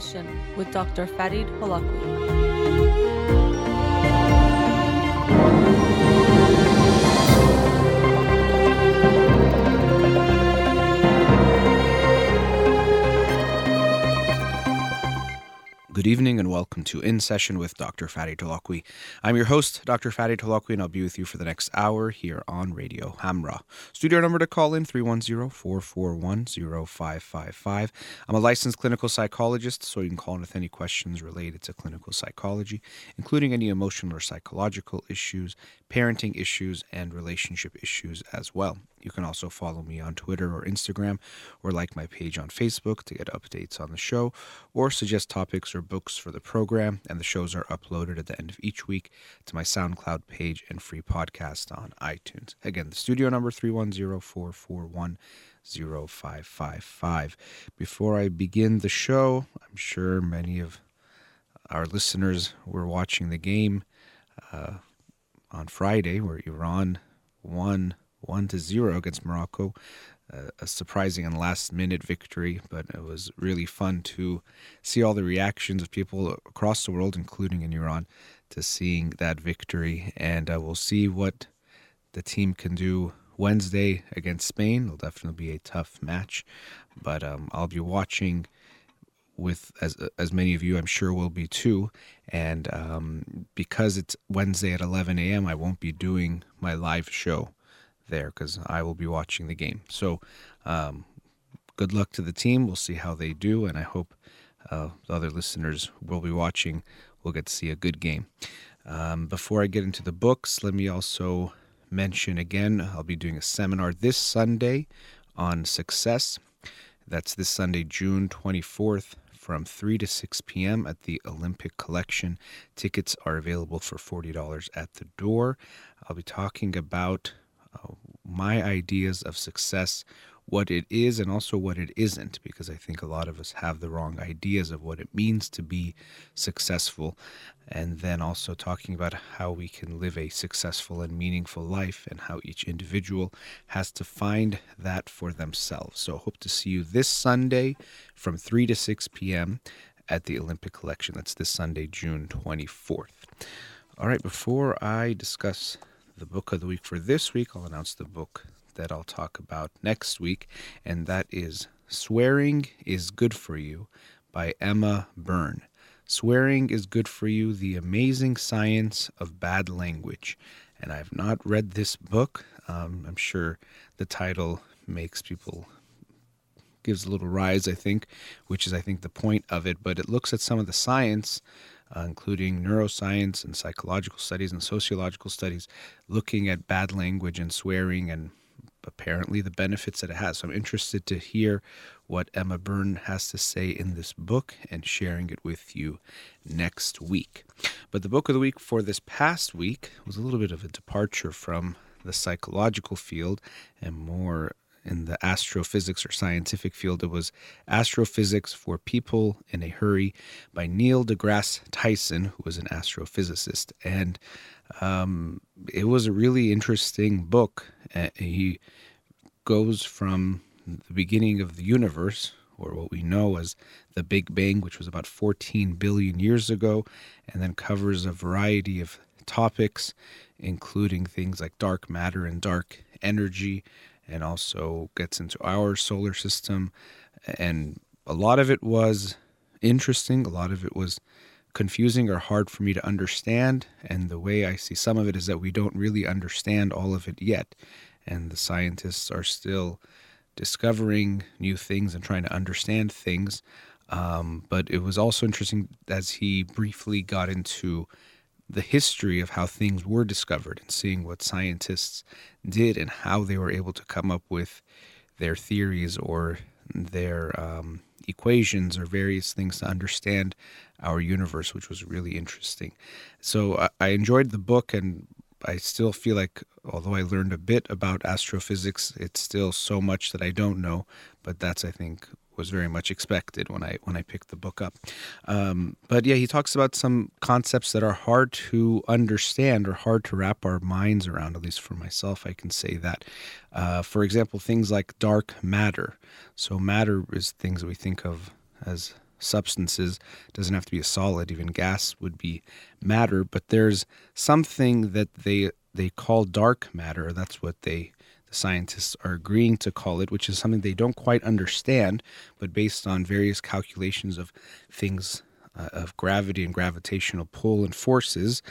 Session with Dr. Farid Holakwi. Good evening and welcome to In Session with Dr. Fadi Tolokwi. I'm your host, Dr. Fadi Tolokwi, and I'll be with you for the next hour here on Radio Hamra. Studio number to call in 310-441-0555. I'm a licensed clinical psychologist, so you can call in with any questions related to clinical psychology, including any emotional or psychological issues, parenting issues, and relationship issues as well. You can also follow me on Twitter or Instagram, or like my page on Facebook to get updates on the show, or suggest topics or books for the program. And the shows are uploaded at the end of each week to my SoundCloud page and free podcast on iTunes. Again, the studio number 310 441 0555. Before I begin the show, I'm sure many of our listeners were watching the game uh, on Friday where Iran won one to zero against Morocco. Uh, a surprising and last minute victory, but it was really fun to see all the reactions of people across the world, including in Iran, to seeing that victory. And uh, we'll see what the team can do Wednesday against Spain. It'll definitely be a tough match, but um, I'll be watching with as as many of you I'm sure will be too. And um, because it's Wednesday at 11 a.m., I won't be doing my live show there because I will be watching the game. So, um, good luck to the team. We'll see how they do, and I hope uh, the other listeners will be watching. We'll get to see a good game. Um, before I get into the books, let me also mention again I'll be doing a seminar this Sunday on success. That's this Sunday, June 24th from 3 to 6 p.m. at the Olympic Collection. Tickets are available for $40 at the door. I'll be talking about my ideas of success, what it is, and also what it isn't, because I think a lot of us have the wrong ideas of what it means to be successful. And then also talking about how we can live a successful and meaningful life and how each individual has to find that for themselves. So, hope to see you this Sunday from 3 to 6 p.m. at the Olympic Collection. That's this Sunday, June 24th. All right, before I discuss the book of the week for this week, I'll announce the book that I'll talk about next week, and that is Swearing is Good for You by Emma Byrne. Swearing is Good for You The Amazing Science of Bad Language. And I have not read this book. Um, I'm sure the title makes people gives a little rise, I think, which is, I think, the point of it. But it looks at some of the science uh, including neuroscience and psychological studies and sociological studies, looking at bad language and swearing and apparently the benefits that it has. So I'm interested to hear what Emma Byrne has to say in this book and sharing it with you next week. But the book of the week for this past week was a little bit of a departure from the psychological field and more in the astrophysics or scientific field. It was Astrophysics for People in a Hurry by Neil deGrasse Tyson, who was an astrophysicist. And um, it was a really interesting book. Uh, he goes from the beginning of the universe, or what we know as the Big Bang, which was about 14 billion years ago, and then covers a variety of topics, including things like dark matter and dark energy, and also gets into our solar system. And a lot of it was interesting, a lot of it was confusing or hard for me to understand. And the way I see some of it is that we don't really understand all of it yet. And the scientists are still discovering new things and trying to understand things. Um, but it was also interesting as he briefly got into the history of how things were discovered and seeing what scientists did and how they were able to come up with their theories or their um, equations or various things to understand our universe, which was really interesting. So I, I enjoyed the book, and I still feel like, although I learned a bit about astrophysics, it's still so much that I don't know. But that's, I think, was very much expected when I when I picked the book up. Um, but yeah, he talks about some concepts that are hard to understand or hard to wrap our minds around. At least for myself, I can say that. Uh, for example, things like dark matter. So matter is things that we think of as substances. It doesn't have to be a solid. Even gas would be matter. But there's something that they they call dark matter. That's what they the scientists are agreeing to call it, which is something they don't quite understand. But based on various calculations of things uh, of gravity and gravitational pull and forces,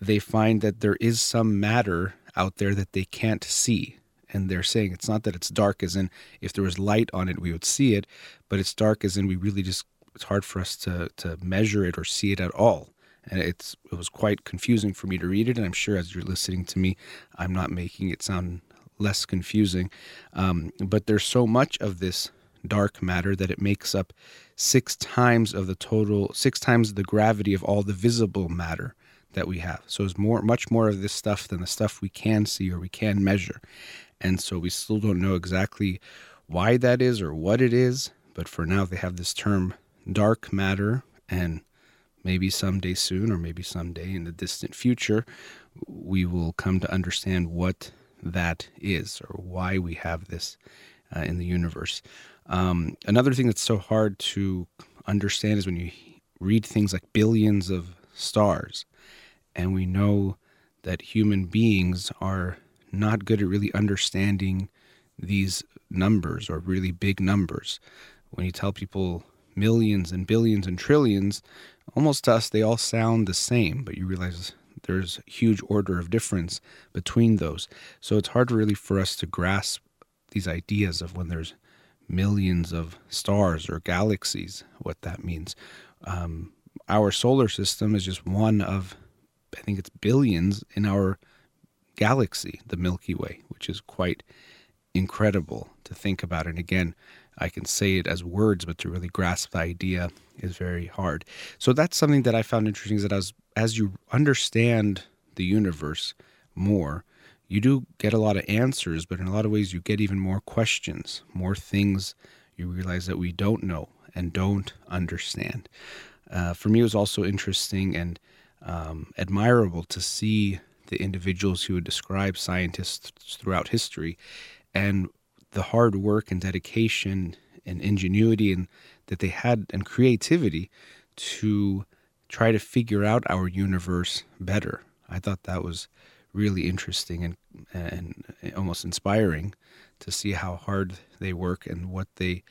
they find that there is some matter out there that they can't see and they're saying it's not that it's dark as in if there was light on it we would see it but it's dark as in we really just it's hard for us to to measure it or see it at all and it's it was quite confusing for me to read it and i'm sure as you're listening to me i'm not making it sound less confusing um, but there's so much of this dark matter that it makes up six times of the total six times the gravity of all the visible matter that we have so it's more much more of this stuff than the stuff we can see or we can measure and so we still don't know exactly why that is or what it is. But for now, they have this term dark matter. And maybe someday soon, or maybe someday in the distant future, we will come to understand what that is or why we have this uh, in the universe. Um, another thing that's so hard to understand is when you read things like billions of stars, and we know that human beings are not good at really understanding these numbers or really big numbers. When you tell people millions and billions and trillions, almost to us, they all sound the same, but you realize there's huge order of difference between those. So it's hard really for us to grasp these ideas of when there's millions of stars or galaxies, what that means. Um, our solar system is just one of, I think it's billions in our galaxy, the Milky Way, which is quite incredible to think about. And again, I can say it as words, but to really grasp the idea is very hard. So that's something that I found interesting is that as as you understand the universe more, you do get a lot of answers, but in a lot of ways you get even more questions, more things you realize that we don't know and don't understand. Uh, for me, it was also interesting and um, admirable to see the individuals who would describe scientists throughout history and the hard work and dedication and ingenuity and that they had and creativity to try to figure out our universe better. I thought that was really interesting and and almost inspiring to see how hard they work and what they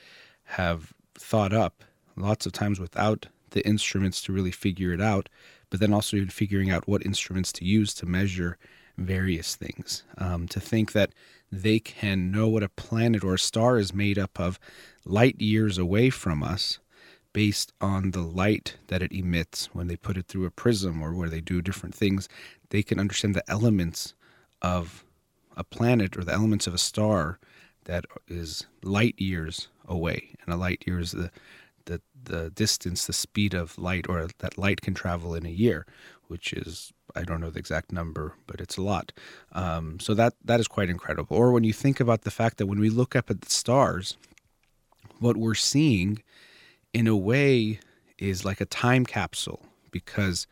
have thought up lots of times without the instruments to really figure it out but then also even figuring out what instruments to use to measure various things. Um, to think that they can know what a planet or a star is made up of light years away from us based on the light that it emits when they put it through a prism or where they do different things, they can understand the elements of a planet or the elements of a star that is light years away. And a light year is the the the distance, the speed of light, or that light can travel in a year, which is I don't know the exact number, but it's a lot. Um, so that that is quite incredible. Or when you think about the fact that when we look up at the stars, what we're seeing, in a way, is like a time capsule because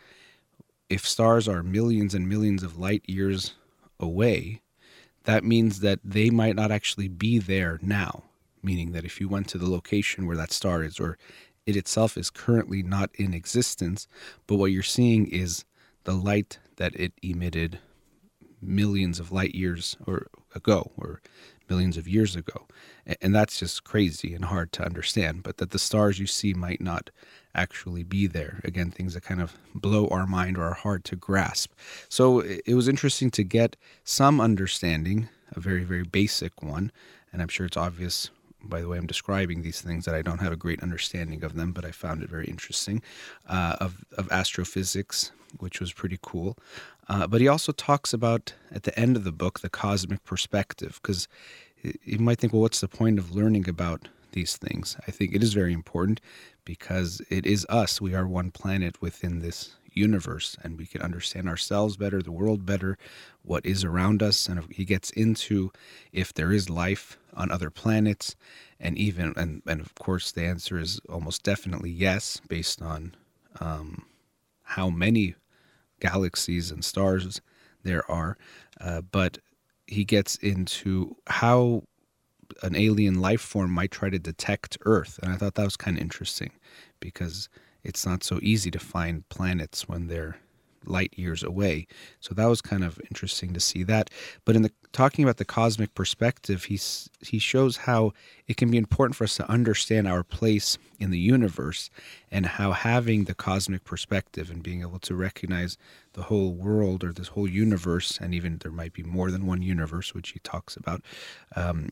if stars are millions and millions of light years away, that means that they might not actually be there now meaning that if you went to the location where that star is, or it itself is currently not in existence, but what you're seeing is the light that it emitted millions of light years or ago or millions of years ago. And that's just crazy and hard to understand, but that the stars you see might not actually be there. Again, things that kind of blow our mind or are hard to grasp. So it was interesting to get some understanding, a very, very basic one. And I'm sure it's obvious by the way I'm describing these things that I don't have a great understanding of them, but I found it very interesting uh, of of astrophysics, which was pretty cool. Uh, but he also talks about at the end of the book the cosmic perspective, because you might think, well, what's the point of learning about these things? I think it is very important because it is us. We are one planet within this universe and we can understand ourselves better, the world better, what is around us. And he gets into if there is life on other planets, and even, and, and of course, the answer is almost definitely yes, based on um, how many galaxies and stars there are. Uh, but he gets into how an alien life form might try to detect Earth. And I thought that was kind of interesting because it's not so easy to find planets when they're light years away. So that was kind of interesting to see that. But in the talking about the cosmic perspective, he's he shows how it can be important for us to understand our place in the universe and how having the cosmic perspective and being able to recognize the whole world or this whole universe, and even there might be more than one universe, which he talks about. Um,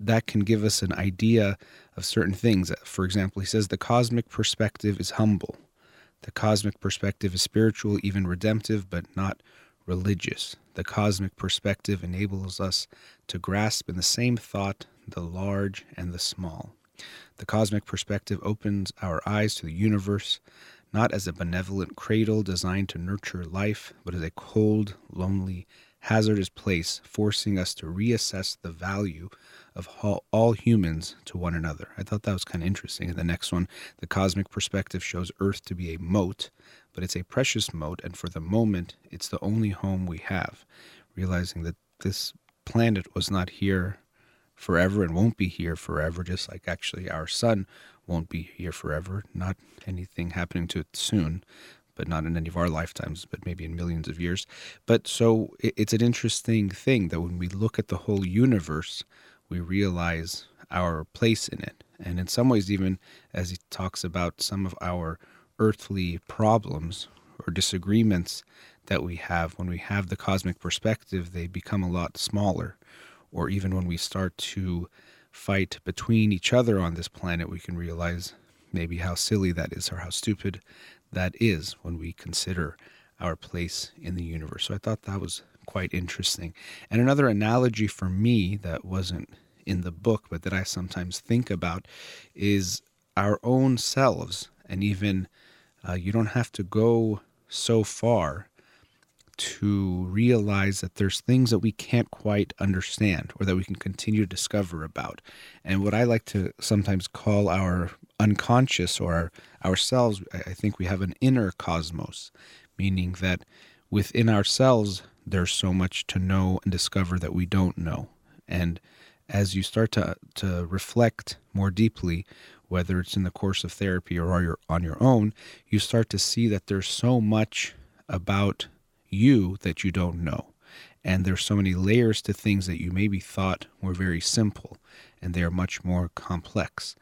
that can give us an idea of certain things. For example, he says the cosmic perspective is humble the cosmic perspective is spiritual, even redemptive, but not religious. The cosmic perspective enables us to grasp in the same thought the large and the small. The cosmic perspective opens our eyes to the universe, not as a benevolent cradle designed to nurture life, but as a cold, lonely, hazardous place, forcing us to reassess the value of all humans to one another. I thought that was kind of interesting. And the next one, the cosmic perspective shows Earth to be a moat, but it's a precious moat, and for the moment, it's the only home we have. Realizing that this planet was not here forever and won't be here forever, just like actually our sun won't be here forever. Not anything happening to it soon, but not in any of our lifetimes, but maybe in millions of years. But so it's an interesting thing that when we look at the whole universe, we realize our place in it. And in some ways, even as he talks about some of our earthly problems or disagreements that we have, when we have the cosmic perspective, they become a lot smaller. Or even when we start to fight between each other on this planet, we can realize maybe how silly that is or how stupid that is when we consider our place in the universe. So I thought that was quite interesting. And another analogy for me that wasn't in the book, but that I sometimes think about is our own selves. And even uh, you don't have to go so far to realize that there's things that we can't quite understand or that we can continue to discover about. And what I like to sometimes call our unconscious or our, ourselves, I think we have an inner cosmos, meaning that within ourselves, there's so much to know and discover that we don't know. And as you start to, to reflect more deeply, whether it's in the course of therapy or on your own, you start to see that there's so much about you that you don't know. And there's so many layers to things that you maybe thought were very simple, and they are much more complex.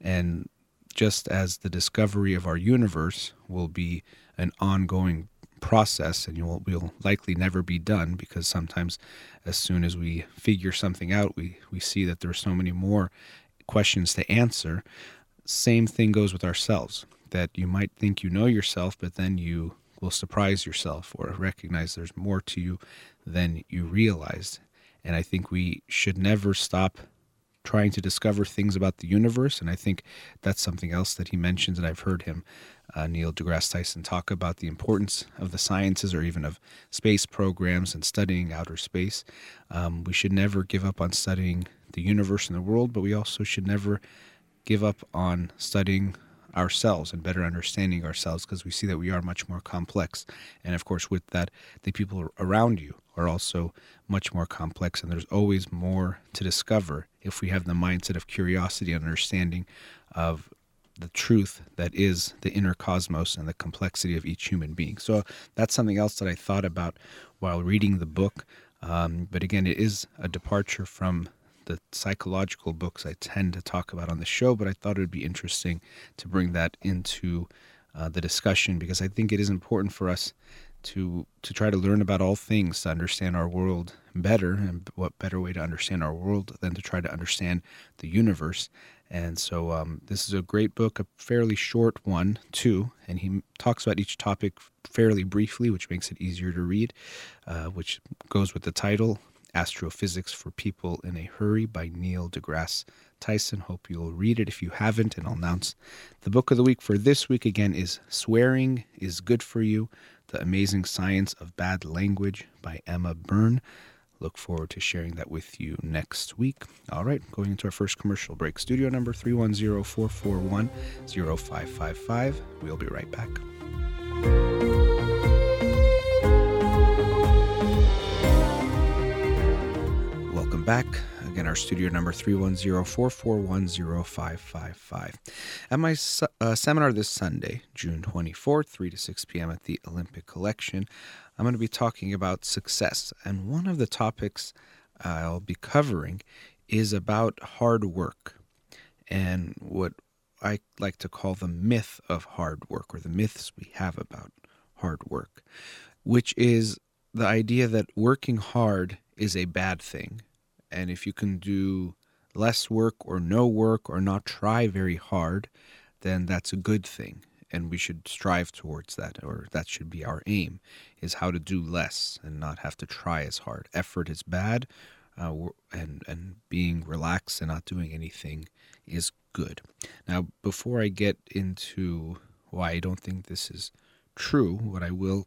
And just as the discovery of our universe will be an ongoing process and you'll will likely never be done because sometimes as soon as we figure something out we we see that there's so many more questions to answer. Same thing goes with ourselves that you might think you know yourself but then you will surprise yourself or recognize there's more to you than you realized and i think we should never stop trying to discover things about the universe and i think that's something else that he mentions and i've heard him uh, Neil deGrasse Tyson talk about the importance of the sciences or even of space programs and studying outer space. Um, we should never give up on studying the universe and the world, but we also should never give up on studying ourselves and better understanding ourselves because we see that we are much more complex. And of course, with that, the people around you are also much more complex, and there's always more to discover if we have the mindset of curiosity and understanding of the truth that is the inner cosmos and the complexity of each human being. So that's something else that I thought about while reading the book. Um, but again, it is a departure from the psychological books I tend to talk about on the show, but I thought it would be interesting to bring that into uh, the discussion because I think it is important for us to to try to learn about all things to understand our world better and what better way to understand our world than to try to understand the universe and so um, this is a great book, a fairly short one, too. And he talks about each topic fairly briefly, which makes it easier to read, uh, which goes with the title Astrophysics for People in a Hurry by Neil deGrasse Tyson. Hope you'll read it if you haven't. And I'll announce the book of the week for this week again is Swearing is Good for You The Amazing Science of Bad Language by Emma Byrne. Look forward to sharing that with you next week. All right, going into our first commercial break. Studio number 310 441 0555. We'll be right back. Welcome back Again, our studio number 310-441-0555. At my uh, seminar this Sunday, June 24th, 3 to 6 p.m. at the Olympic Collection, I'm going to be talking about success. And one of the topics I'll be covering is about hard work and what I like to call the myth of hard work or the myths we have about hard work, which is the idea that working hard is a bad thing and if you can do less work or no work or not try very hard, then that's a good thing. And we should strive towards that, or that should be our aim, is how to do less and not have to try as hard. Effort is bad, uh, and, and being relaxed and not doing anything is good. Now, before I get into why I don't think this is true, what I will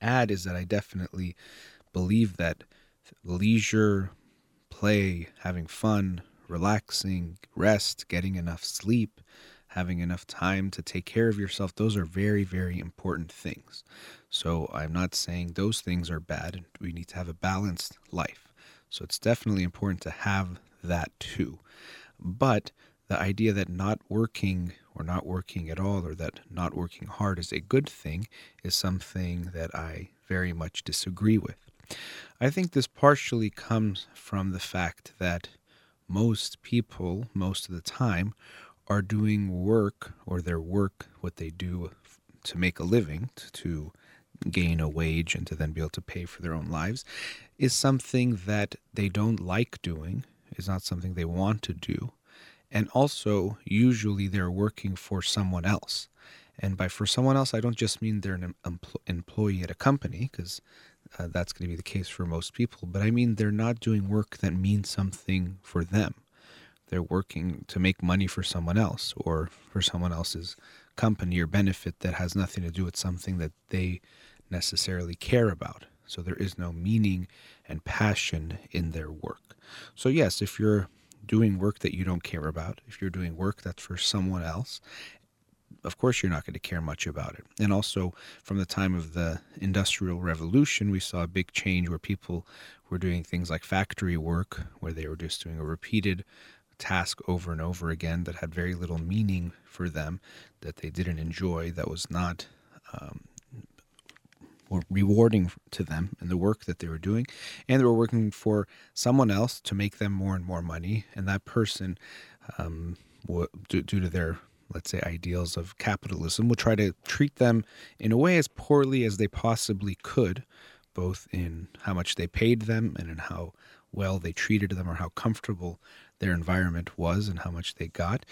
add is that I definitely believe that leisure, play, having fun, relaxing, rest, getting enough sleep, having enough time to take care of yourself, those are very, very important things. So I'm not saying those things are bad. And we need to have a balanced life. So it's definitely important to have that too. But the idea that not working or not working at all or that not working hard is a good thing is something that I very much disagree with. I think this partially comes from the fact that most people, most of the time, are doing work or their work, what they do to make a living, to gain a wage and to then be able to pay for their own lives, is something that they don't like doing, is not something they want to do. And also, usually they're working for someone else. And by for someone else, I don't just mean they're an employee at a company, because uh, that's going to be the case for most people. But I mean, they're not doing work that means something for them. They're working to make money for someone else or for someone else's company or benefit that has nothing to do with something that they necessarily care about. So there is no meaning and passion in their work. So, yes, if you're doing work that you don't care about, if you're doing work that's for someone else, of course you're not going to care much about it. And also, from the time of the Industrial Revolution, we saw a big change where people were doing things like factory work, where they were just doing a repeated task over and over again that had very little meaning for them, that they didn't enjoy, that was not um, rewarding to them in the work that they were doing. And they were working for someone else to make them more and more money. And that person, um, due to their let's say, ideals of capitalism, would try to treat them in a way as poorly as they possibly could, both in how much they paid them and in how well they treated them or how comfortable their environment was and how much they got,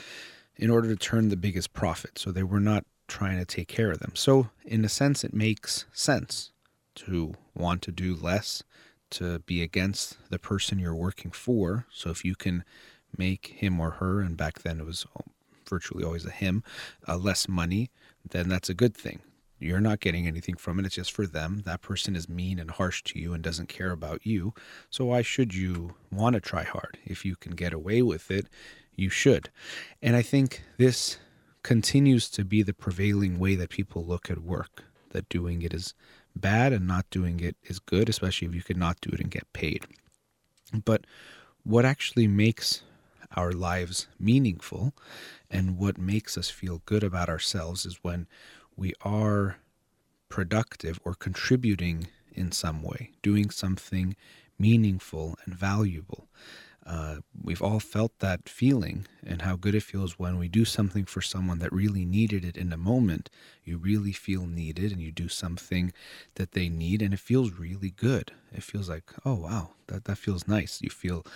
in order to turn the biggest profit. So they were not trying to take care of them. So, in a sense, it makes sense to want to do less, to be against the person you're working for. So, if you can make him or her, and back then it was virtually always a him, uh, less money, then that's a good thing. You're not getting anything from it. It's just for them. That person is mean and harsh to you and doesn't care about you. So why should you want to try hard? If you can get away with it, you should. And I think this continues to be the prevailing way that people look at work, that doing it is bad and not doing it is good, especially if you could not do it and get paid. But what actually makes our lives meaningful and what makes us feel good about ourselves is when we are productive or contributing in some way, doing something meaningful and valuable. Uh, we've all felt that feeling and how good it feels when we do something for someone that really needed it in a moment. You really feel needed and you do something that they need and it feels really good. It feels like, oh, wow, that, that feels nice. You feel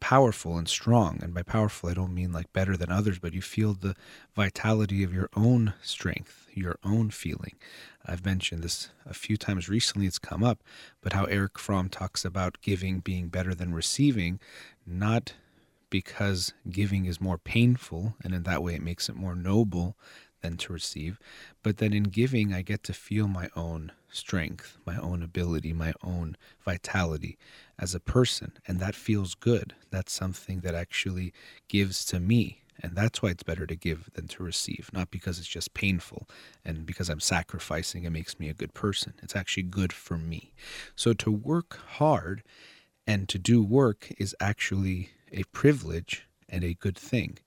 powerful and strong. And by powerful, I don't mean like better than others, but you feel the vitality of your own strength, your own feeling. I've mentioned this a few times recently, it's come up, but how Erich Fromm talks about giving being better than receiving, not because giving is more painful, and in that way it makes it more noble than to receive, but then in giving, I get to feel my own strength, my own ability, my own vitality as a person. And that feels good. That's something that actually gives to me. And that's why it's better to give than to receive, not because it's just painful and because I'm sacrificing, it makes me a good person. It's actually good for me. So to work hard And to do work is actually a privilege and a good thing.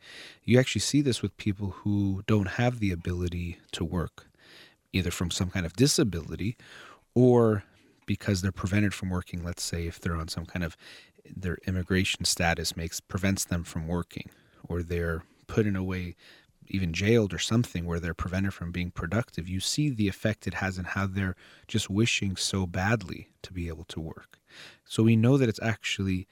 You actually see this with people who don't have the ability to work, either from some kind of disability or because they're prevented from working. Let's say if they're on some kind of their immigration status makes prevents them from working, or they're put in a way even jailed or something where they're prevented from being productive, you see the effect it has and how they're just wishing so badly to be able to work. So we know that it's actually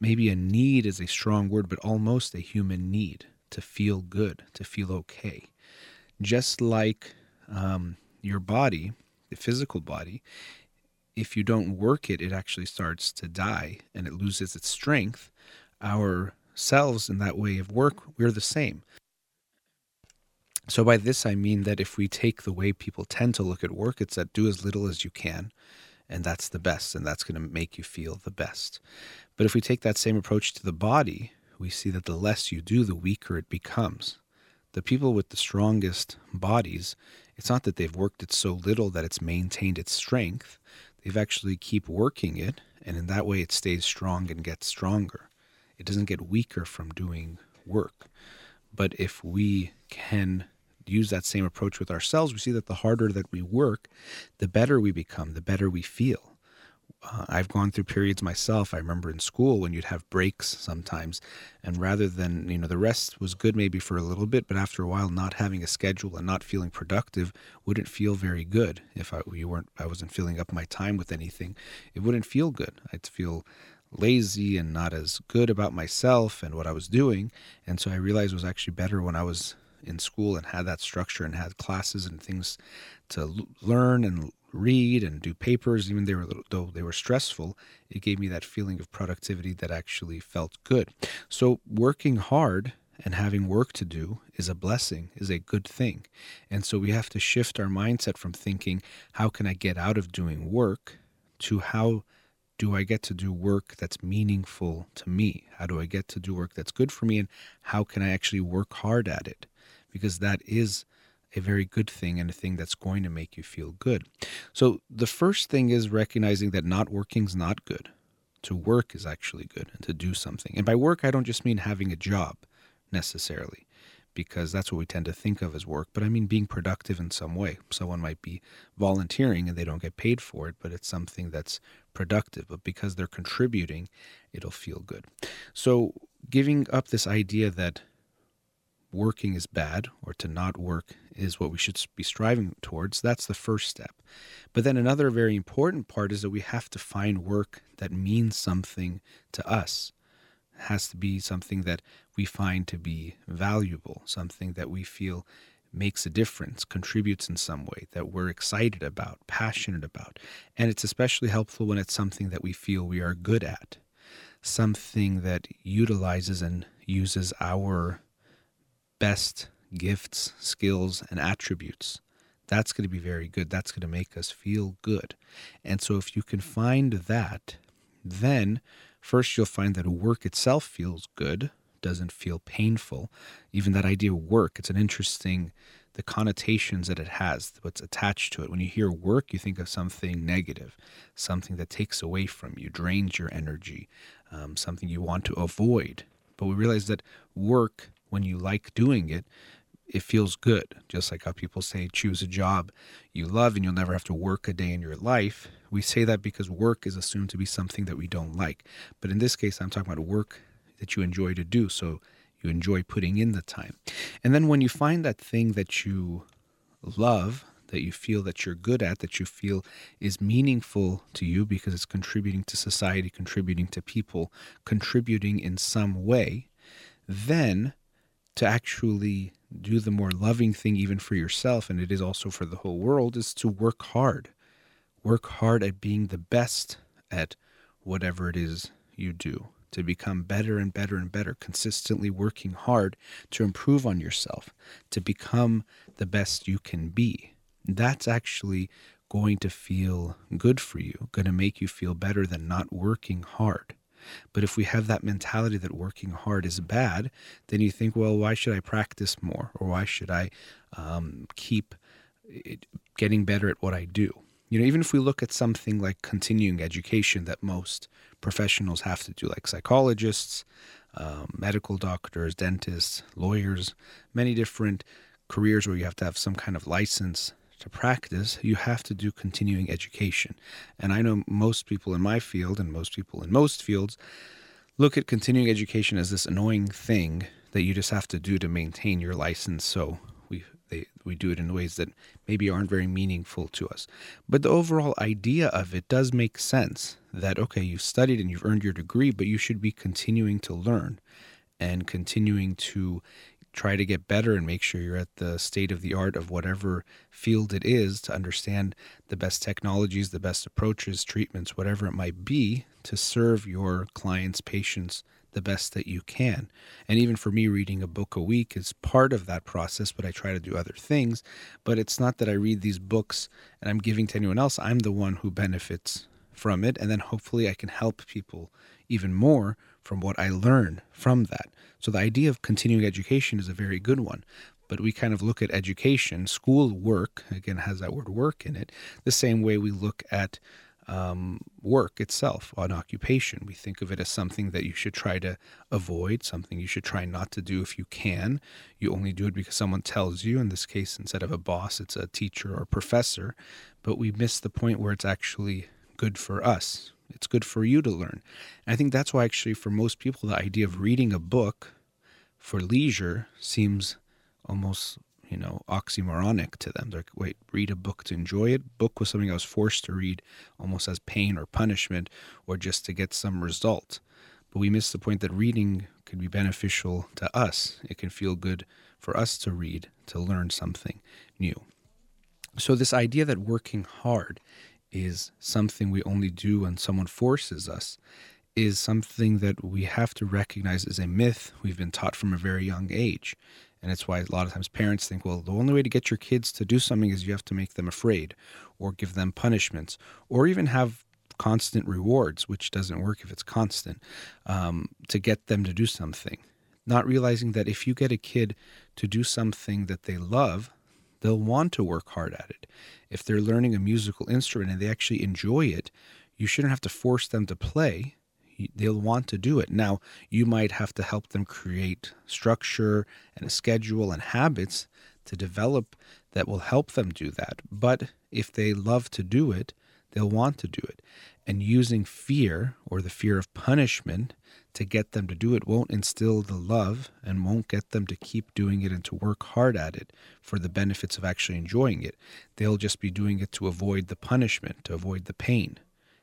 maybe a need is a strong word, but almost a human need to feel good, to feel okay. Just like um, your body, the physical body, if you don't work it, it actually starts to die and it loses its strength. Our selves in that way of work, we're the same. So, by this, I mean that if we take the way people tend to look at work, it's that do as little as you can, and that's the best, and that's going to make you feel the best. But if we take that same approach to the body, we see that the less you do, the weaker it becomes. The people with the strongest bodies, it's not that they've worked it so little that it's maintained its strength. They've actually keep working it, and in that way it stays strong and gets stronger. It doesn't get weaker from doing work. But if we can use that same approach with ourselves, we see that the harder that we work, the better we become, the better we feel. Uh, I've gone through periods myself. I remember in school when you'd have breaks sometimes, and rather than, you know, the rest was good maybe for a little bit, but after a while, not having a schedule and not feeling productive wouldn't feel very good. If I, you weren't, I wasn't filling up my time with anything, it wouldn't feel good. I'd feel lazy and not as good about myself and what I was doing. And so I realized it was actually better when I was in school and had that structure and had classes and things to learn and read and do papers, even they were, though they were stressful, it gave me that feeling of productivity that actually felt good. So working hard and having work to do is a blessing, is a good thing. And so we have to shift our mindset from thinking, how can I get out of doing work to how do I get to do work that's meaningful to me? How do I get to do work that's good for me? And how can I actually work hard at it? Because that is a very good thing and a thing that's going to make you feel good. So the first thing is recognizing that not working is not good. To work is actually good and to do something. And by work, I don't just mean having a job necessarily, because that's what we tend to think of as work, but I mean being productive in some way. Someone might be volunteering and they don't get paid for it, but it's something that's productive. But because they're contributing, it'll feel good. So giving up this idea that working is bad or to not work is what we should be striving towards. That's the first step. But then another very important part is that we have to find work that means something to us. It has to be something that we find to be valuable, something that we feel makes a difference, contributes in some way, that we're excited about, passionate about. And it's especially helpful when it's something that we feel we are good at, something that utilizes and uses our best gifts, skills, and attributes. That's going to be very good. That's going to make us feel good. And so, if you can find that, then first you'll find that work itself feels good, doesn't feel painful. Even that idea of work, it's an interesting, the connotations that it has, what's attached to it. When you hear work, you think of something negative, something that takes away from you, drains your energy, um, something you want to avoid. But we realize that work when you like doing it, it feels good. Just like how people say, choose a job you love and you'll never have to work a day in your life. We say that because work is assumed to be something that we don't like. But in this case, I'm talking about work that you enjoy to do. So you enjoy putting in the time. And then when you find that thing that you love, that you feel that you're good at, that you feel is meaningful to you because it's contributing to society, contributing to people, contributing in some way, then to actually do the more loving thing, even for yourself, and it is also for the whole world, is to work hard. Work hard at being the best at whatever it is you do, to become better and better and better, consistently working hard to improve on yourself, to become the best you can be. That's actually going to feel good for you, going to make you feel better than not working hard. But if we have that mentality that working hard is bad, then you think, well, why should I practice more? Or why should I um, keep getting better at what I do? You know, even if we look at something like continuing education that most professionals have to do, like psychologists, um, medical doctors, dentists, lawyers, many different careers where you have to have some kind of license to practice, you have to do continuing education. And I know most people in my field and most people in most fields look at continuing education as this annoying thing that you just have to do to maintain your license. So we they, we do it in ways that maybe aren't very meaningful to us. But the overall idea of it does make sense that okay, you've studied and you've earned your degree, but you should be continuing to learn and continuing to try to get better and make sure you're at the state of the art of whatever field it is to understand the best technologies, the best approaches, treatments, whatever it might be to serve your clients, patients the best that you can. And even for me, reading a book a week is part of that process, but I try to do other things. But it's not that I read these books and I'm giving to anyone else. I'm the one who benefits from it. And then hopefully I can help people even more from what I learn from that. So the idea of continuing education is a very good one. But we kind of look at education, school work, again, has that word work in it, the same way we look at um, work itself, an occupation. We think of it as something that you should try to avoid, something you should try not to do if you can. You only do it because someone tells you. In this case, instead of a boss, it's a teacher or professor. But we miss the point where it's actually good for us. It's good for you to learn. And I think that's why, actually, for most people, the idea of reading a book for leisure seems almost you know oxymoronic to them. They're like wait read a book to enjoy it? Book was something i was forced to read almost as pain or punishment or just to get some result. But we miss the point that reading could be beneficial to us. It can feel good for us to read to learn something new. So this idea that working hard is something we only do when someone forces us is something that we have to recognize as a myth we've been taught from a very young age. And it's why a lot of times parents think, well, the only way to get your kids to do something is you have to make them afraid or give them punishments or even have constant rewards, which doesn't work if it's constant, um, to get them to do something. Not realizing that if you get a kid to do something that they love, they'll want to work hard at it. If they're learning a musical instrument and they actually enjoy it, you shouldn't have to force them to play they'll want to do it. Now, you might have to help them create structure and a schedule and habits to develop that will help them do that. But if they love to do it, they'll want to do it. And using fear or the fear of punishment to get them to do it won't instill the love and won't get them to keep doing it and to work hard at it for the benefits of actually enjoying it. They'll just be doing it to avoid the punishment, to avoid the pain.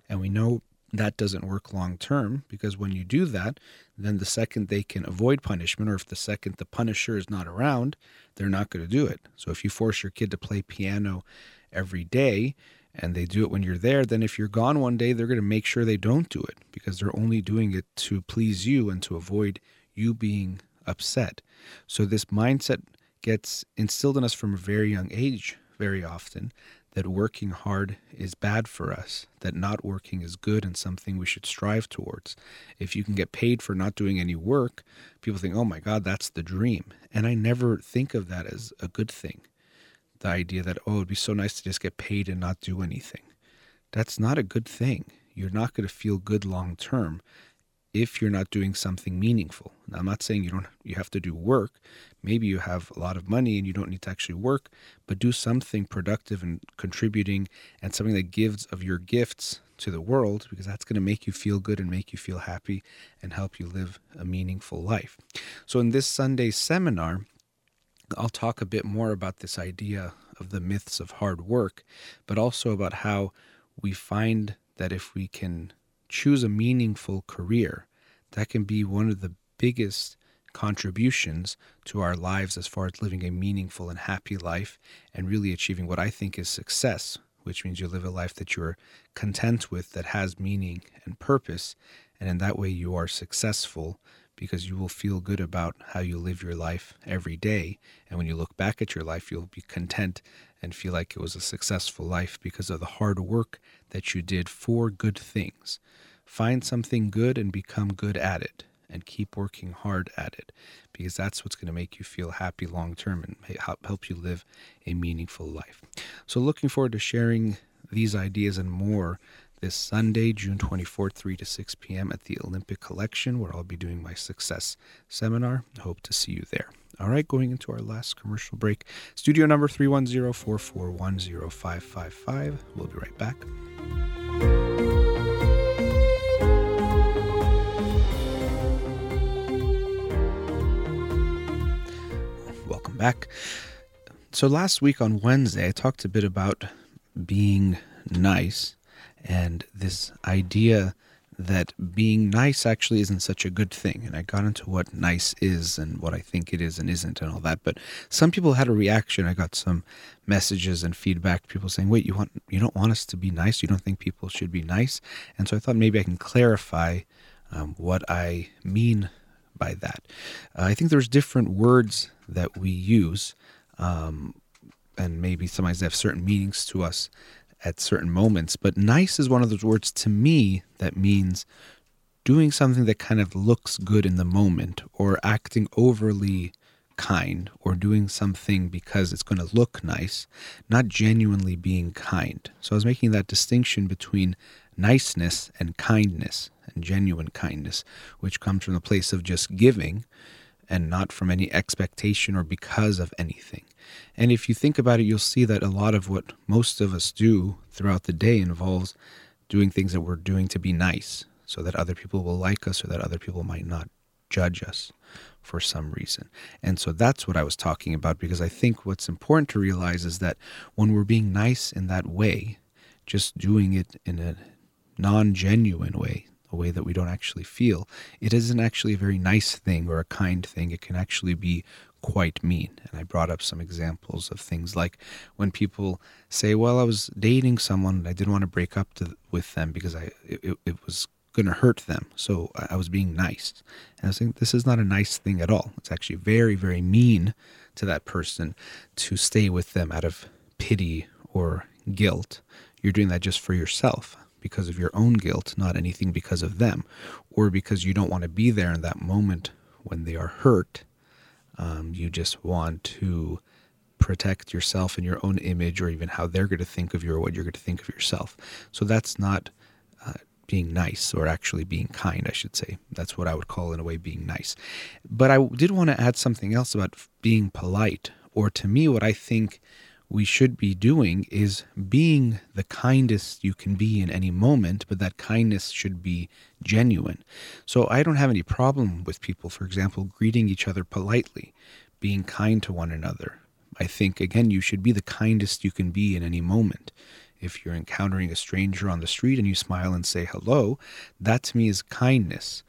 And we know that doesn't work long term because when you do that, then the second they can avoid punishment, or if the second the punisher is not around, they're not going to do it. So if you force your kid to play piano every day and they do it when you're there, then if you're gone one day, they're going to make sure they don't do it because they're only doing it to please you and to avoid you being upset. So this mindset gets instilled in us from a very young age very often that working hard is bad for us, that not working is good and something we should strive towards. If you can get paid for not doing any work, people think, oh my God, that's the dream. And I never think of that as a good thing. The idea that, oh, it'd be so nice to just get paid and not do anything. That's not a good thing. You're not going to feel good long term if you're not doing something meaningful. Now, I'm not saying you don't you have to do work. Maybe you have a lot of money and you don't need to actually work, but do something productive and contributing and something that gives of your gifts to the world because that's going to make you feel good and make you feel happy and help you live a meaningful life. So in this Sunday seminar, I'll talk a bit more about this idea of the myths of hard work, but also about how we find that if we can choose a meaningful career, that can be one of the biggest contributions to our lives as far as living a meaningful and happy life and really achieving what I think is success, which means you live a life that you're content with, that has meaning and purpose. And in that way, you are successful because you will feel good about how you live your life every day. And when you look back at your life, you'll be content and feel like it was a successful life because of the hard work that you did for good things. Find something good and become good at it and keep working hard at it because that's what's going to make you feel happy long term and help you live a meaningful life. So, looking forward to sharing these ideas and more this Sunday, June 24th, 3 to 6 p.m. at the Olympic Collection, where I'll be doing my success seminar. Hope to see you there. All right, going into our last commercial break. Studio number 310 441 0555. We'll be right back. Welcome back. So, last week on Wednesday, I talked a bit about being nice and this idea that being nice actually isn't such a good thing. And I got into what nice is and what I think it is and isn't and all that. But some people had a reaction. I got some messages and feedback. People saying, "Wait, you want you don't want us to be nice? You don't think people should be nice?" And so I thought maybe I can clarify um, what I mean by that. Uh, I think there's different words that we use, um, and maybe sometimes they have certain meanings to us at certain moments. But nice is one of those words to me that means doing something that kind of looks good in the moment or acting overly kind or doing something because it's going to look nice, not genuinely being kind. So I was making that distinction between niceness and kindness and genuine kindness, which comes from the place of just giving and not from any expectation or because of anything. And if you think about it, you'll see that a lot of what most of us do throughout the day involves doing things that we're doing to be nice so that other people will like us or that other people might not judge us for some reason. And so that's what I was talking about because I think what's important to realize is that when we're being nice in that way, just doing it in a non genuine way, a way that we don't actually feel, it isn't actually a very nice thing or a kind thing. It can actually be quite mean. And I brought up some examples of things like when people say, "Well, I was dating someone and I didn't want to break up to, with them because I it, it was going to hurt them, so I was being nice." And I was saying, "This is not a nice thing at all. It's actually very, very mean to that person to stay with them out of pity or guilt. You're doing that just for yourself." because of your own guilt, not anything because of them, or because you don't want to be there in that moment when they are hurt. Um, you just want to protect yourself and your own image, or even how they're going to think of you, or what you're going to think of yourself. So that's not uh, being nice, or actually being kind, I should say. That's what I would call, in a way, being nice. But I did want to add something else about being polite, or to me, what I think we should be doing is being the kindest you can be in any moment, but that kindness should be genuine. So I don't have any problem with people, for example, greeting each other politely, being kind to one another. I think, again, you should be the kindest you can be in any moment. If you're encountering a stranger on the street and you smile and say hello, that to me is kindness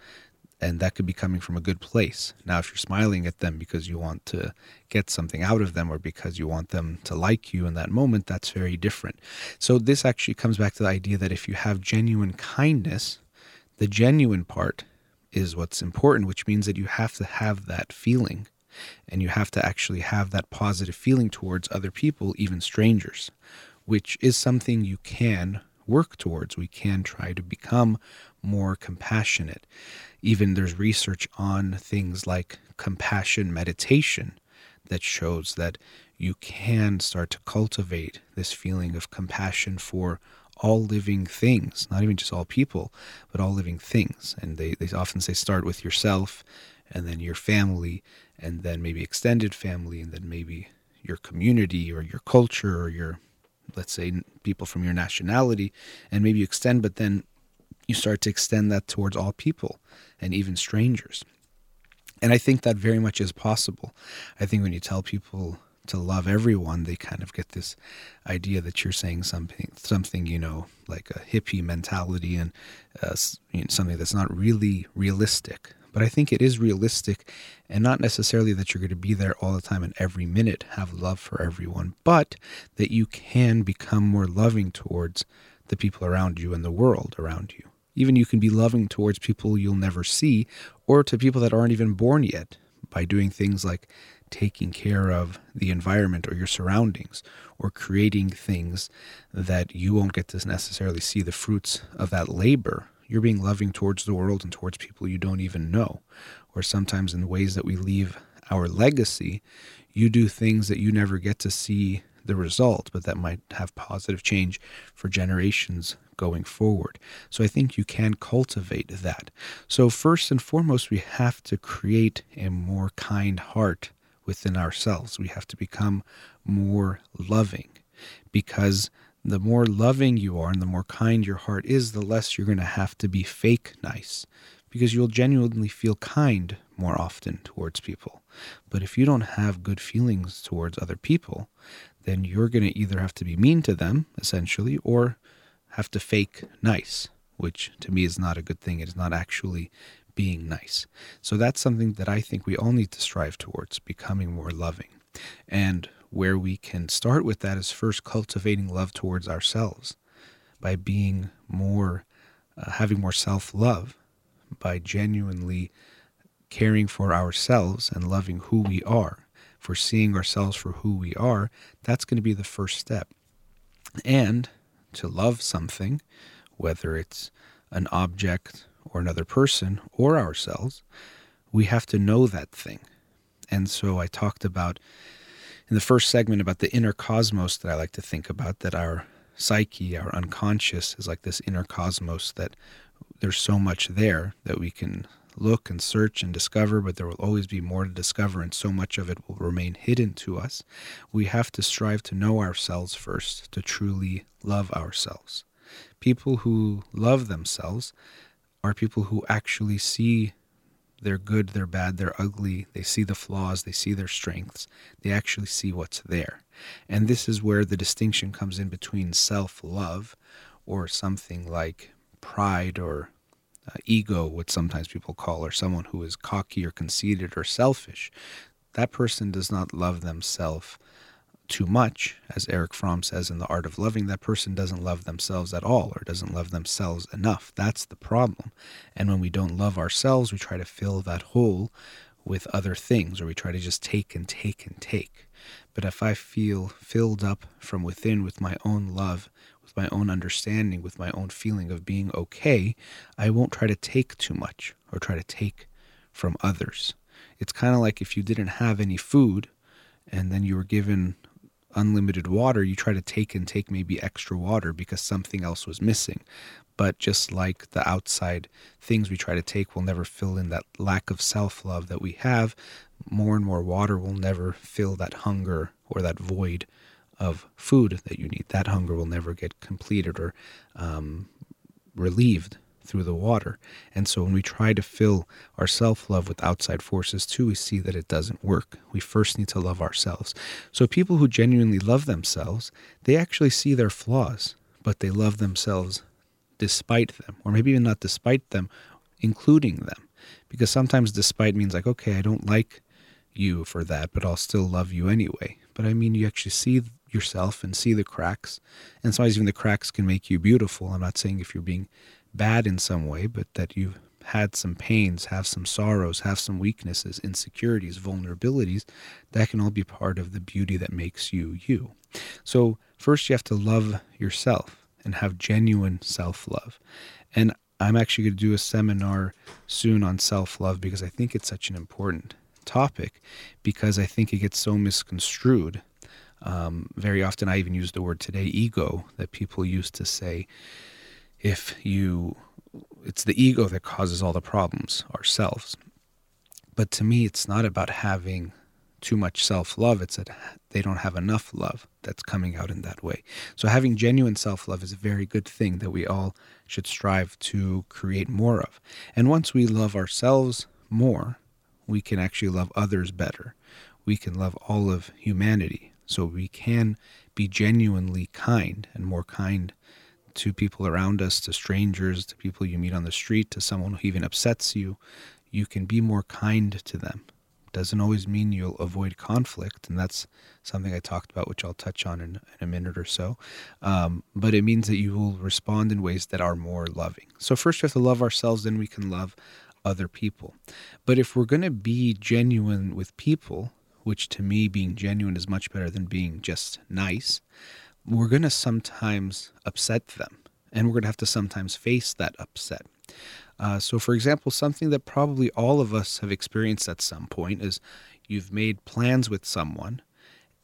and that could be coming from a good place. Now, if you're smiling at them because you want to get something out of them or because you want them to like you in that moment, that's very different. So, this actually comes back to the idea that if you have genuine kindness, the genuine part is what's important, which means that you have to have that feeling and you have to actually have that positive feeling towards other people, even strangers, which is something you can work towards. We can try to become more compassionate. Even there's research on things like compassion meditation that shows that you can start to cultivate this feeling of compassion for all living things, not even just all people, but all living things. And they, they often say start with yourself and then your family and then maybe extended family and then maybe your community or your culture or your let's say people from your nationality and maybe you extend but then you start to extend that towards all people and even strangers. And I think that very much is possible. I think when you tell people to love everyone, they kind of get this idea that you're saying something, something you know, like a hippie mentality and uh, you know, something that's not really realistic. But I think it is realistic, and not necessarily that you're going to be there all the time and every minute have love for everyone, but that you can become more loving towards the people around you and the world around you. Even you can be loving towards people you'll never see or to people that aren't even born yet by doing things like taking care of the environment or your surroundings or creating things that you won't get to necessarily see the fruits of that labor. You're being loving towards the world and towards people you don't even know. Or sometimes in ways that we leave our legacy, you do things that you never get to see the result, but that might have positive change for generations going forward. So I think you can cultivate that. So, first and foremost, we have to create a more kind heart within ourselves. We have to become more loving because the more loving you are and the more kind your heart is, the less you're going to have to be fake nice because you'll genuinely feel kind more often towards people. But if you don't have good feelings towards other people, then you're going to either have to be mean to them, essentially, or have to fake nice, which to me is not a good thing. It is not actually being nice. So that's something that I think we all need to strive towards becoming more loving. And where we can start with that is first cultivating love towards ourselves by being more, uh, having more self love, by genuinely caring for ourselves and loving who we are, for seeing ourselves for who we are. That's going to be the first step. And to love something, whether it's an object or another person or ourselves, we have to know that thing. And so I talked about in the first segment about the inner cosmos that I like to think about, that our psyche, our unconscious, is like this inner cosmos that there's so much there that we can look and search and discover, but there will always be more to discover, and so much of it will remain hidden to us. We have to strive to know ourselves first, to truly love ourselves. People who love themselves are people who actually see their good, their bad, their ugly. They see the flaws, they see their strengths. They actually see what's there. And this is where the distinction comes in between self love or something like pride or uh, ego, what sometimes people call, or someone who is cocky or conceited or selfish. That person does not love themselves too much, as Erich Fromm says in The Art of Loving, that person doesn't love themselves at all or doesn't love themselves enough. That's the problem. And when we don't love ourselves, we try to fill that hole with other things or we try to just take and take and take. But if I feel filled up from within with my own love, with my own understanding, with my own feeling of being okay, I won't try to take too much or try to take from others. It's kind of like if you didn't have any food and then you were given unlimited water, you try to take and take maybe extra water because something else was missing. But just like the outside things we try to take will never fill in that lack of self love that we have, more and more water will never fill that hunger or that void of food that you need. That hunger will never get completed or um, relieved through the water. And so when we try to fill our self love with outside forces too, we see that it doesn't work. We first need to love ourselves. So people who genuinely love themselves, they actually see their flaws, but they love themselves despite them, or maybe even not despite them, including them. Because sometimes despite means like, okay, I don't like you for that, but I'll still love you anyway. But I mean, you actually see yourself and see the cracks. And sometimes even the cracks can make you beautiful. I'm not saying if you're being bad in some way, but that you've had some pains, have some sorrows, have some weaknesses, insecurities, vulnerabilities, that can all be part of the beauty that makes you you. So, first you have to love yourself and have genuine self love. And I'm actually going to do a seminar soon on self love because I think it's such an important topic because I think it gets so misconstrued. Um, very often, I even use the word today, ego, that people used to say, if you it's the ego that causes all the problems ourselves. But to me it's not about having too much self-love it's that they don't have enough love that's coming out in that way. So having genuine self-love is a very good thing that we all should strive to create more of. And once we love ourselves more we can actually love others better. We can love all of humanity so we can be genuinely kind and more kind to people around us, to strangers, to people you meet on the street, to someone who even upsets you, you can be more kind to them. Doesn't always mean you'll avoid conflict, and that's something I talked about, which I'll touch on in, in a minute or so. Um, but it means that you will respond in ways that are more loving. So, first, we have to love ourselves, then we can love other people. But if we're going to be genuine with people, which to me, being genuine is much better than being just nice, we're going to sometimes upset them, and we're going to have to sometimes face that upset. Uh, so, for example, something that probably all of us have experienced at some point is you've made plans with someone,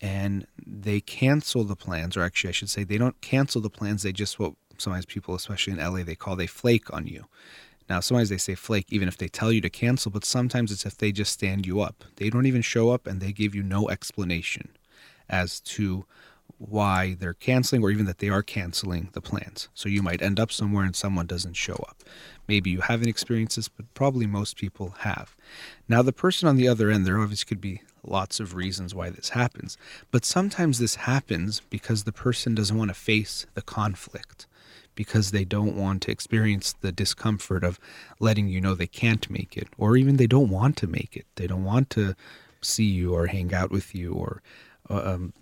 and they cancel the plans, or actually, I should say, they don't cancel the plans. They just what sometimes people, especially in LA, they call they flake on you. Now, sometimes they say flake even if they tell you to cancel, but sometimes it's if they just stand you up. They don't even show up and they give you no explanation as to why they're canceling or even that they are canceling the plans. So you might end up somewhere and someone doesn't show up. Maybe you haven't experienced this, but probably most people have. Now, the person on the other end, there obviously could be lots of reasons why this happens, but sometimes this happens because the person doesn't want to face the conflict because they don't want to experience the discomfort of letting you know they can't make it, or even they don't want to make it. They don't want to see you or hang out with you or uh, um,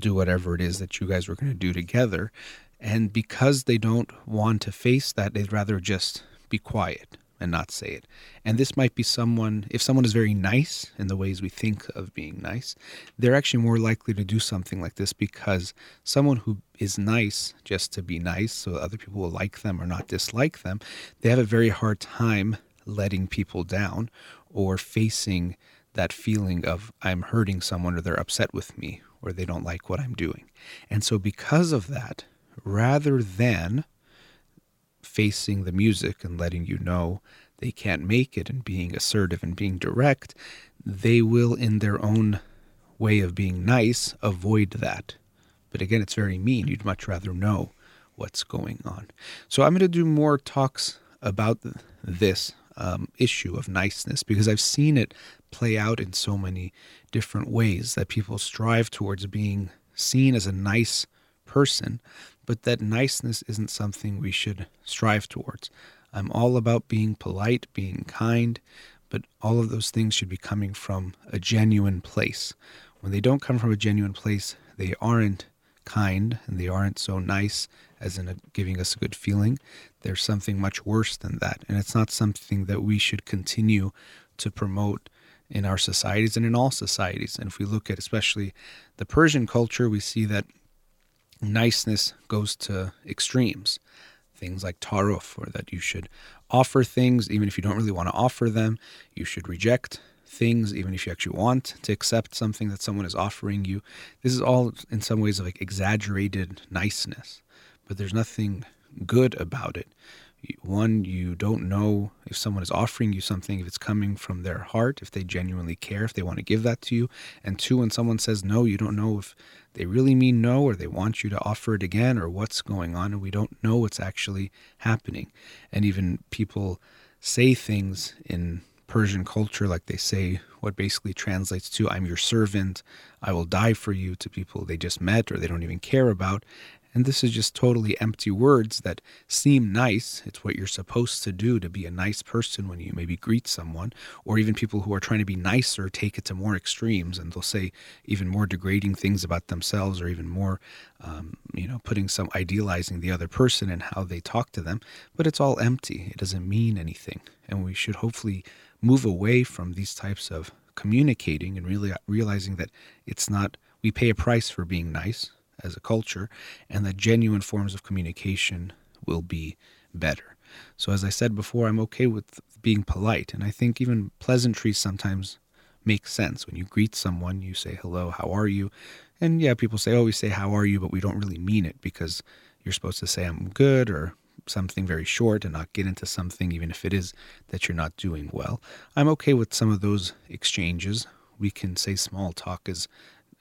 do whatever it is that you guys were going to do together. And because they don't want to face that, they'd rather just be quiet and not say it. And this might be someone, if someone is very nice in the ways we think of being nice, they're actually more likely to do something like this because someone who is nice just to be nice, so other people will like them or not dislike them, they have a very hard time letting people down or facing that feeling of I'm hurting someone or they're upset with me or they don't like what I'm doing. And so, because of that, rather than facing the music and letting you know they can't make it and being assertive and being direct, they will, in their own way of being nice, avoid that. But again, it's very mean. You'd much rather know what's going on. So I'm going to do more talks about this um, issue of niceness because I've seen it play out in so many different ways that people strive towards being seen as a nice person, but that niceness isn't something we should strive towards. I'm all about being polite, being kind, but all of those things should be coming from a genuine place. When they don't come from a genuine place, they aren't kind and they aren't so nice as in a, giving us a good feeling. There's something much worse than that. And it's not something that we should continue to promote in our societies and in all societies. And if we look at especially the Persian culture, we see that niceness goes to extremes. Things like taruf, or that you should offer things even if you don't really want to offer them. You should reject things even if you actually want to accept something that someone is offering you. This is all in some ways like exaggerated niceness, but there's nothing good about it one, you don't know if someone is offering you something, if it's coming from their heart, if they genuinely care, if they want to give that to you. And two, when someone says no, you don't know if they really mean no or they want you to offer it again or what's going on. And we don't know what's actually happening. And even people say things in Persian culture, like they say what basically translates to, I'm your servant, I will die for you, to people they just met or they don't even care about. And this is just totally empty words that seem nice. It's what you're supposed to do to be a nice person when you maybe greet someone, or even people who are trying to be nicer take it to more extremes and they'll say even more degrading things about themselves or even more, um, you know, putting some idealizing the other person and how they talk to them. But it's all empty. It doesn't mean anything. And we should hopefully move away from these types of communicating and really realizing that it's not, we pay a price for being nice as a culture, and that genuine forms of communication will be better. So, as I said before, I'm okay with being polite, and I think even pleasantries sometimes make sense. When you greet someone, you say, Hello, how are you? And yeah, people say, Oh, we say, How are you? but we don't really mean it because you're supposed to say, I'm good, or something very short and not get into something, even if it is that you're not doing well. I'm okay with some of those exchanges. We can say small talk is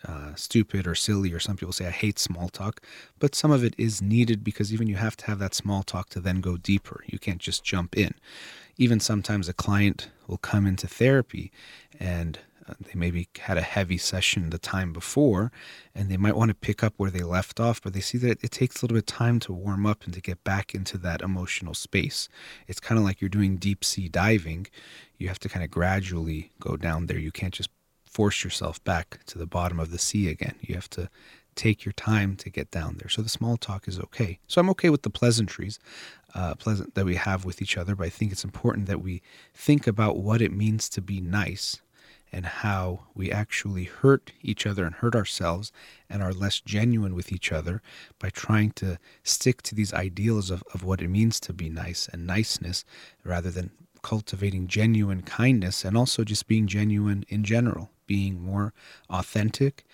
uh, stupid or silly, or some people say, I hate small talk, but some of it is needed because even you have to have that small talk to then go deeper. You can't just jump in. Even sometimes a client will come into therapy and uh, they maybe had a heavy session the time before and they might want to pick up where they left off, but they see that it takes a little bit of time to warm up and to get back into that emotional space. It's kind of like you're doing deep sea diving. You have to kind of gradually go down there. You can't just force yourself back to the bottom of the sea again. You have to take your time to get down there. So the small talk is okay. So I'm okay with the pleasantries, uh, pleasant that we have with each other. But I think it's important that we think about what it means to be nice and how we actually hurt each other and hurt ourselves and are less genuine with each other by trying to stick to these ideals of, of what it means to be nice and niceness rather than cultivating genuine kindness and also just being genuine in general being more authentic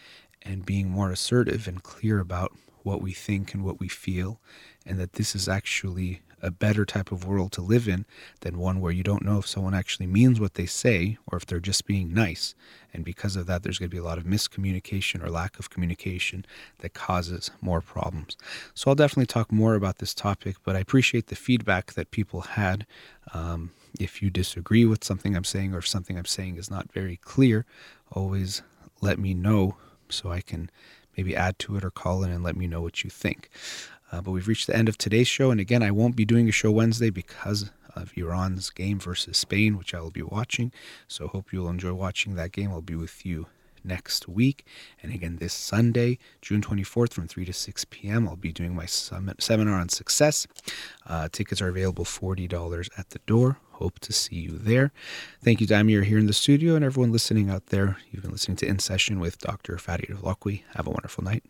and being more assertive and clear about what we think and what we feel, and that this is actually a better type of world to live in than one where you don't know if someone actually means what they say or if they're just being nice. And because of that, there's going to be a lot of miscommunication or lack of communication that causes more problems. So I'll definitely talk more about this topic, but I appreciate the feedback that people had. Um, if you disagree with something I'm saying or if something I'm saying is not very clear, always let me know so I can maybe add to it or call in and let me know what you think. Uh, but we've reached the end of today's show. And again, I won't be doing a show Wednesday because of Iran's game versus Spain, which I will be watching. So hope you'll enjoy watching that game. I'll be with you next week. And again, this Sunday, June 24th from 3 to 6 p.m., I'll be doing my summit, seminar on success. Uh, tickets are available $40 at the door. Hope to see you there. Thank you, Damir, here in the studio, and everyone listening out there. You've been listening to In Session with Dr. Farid Holakouee. Have a wonderful night.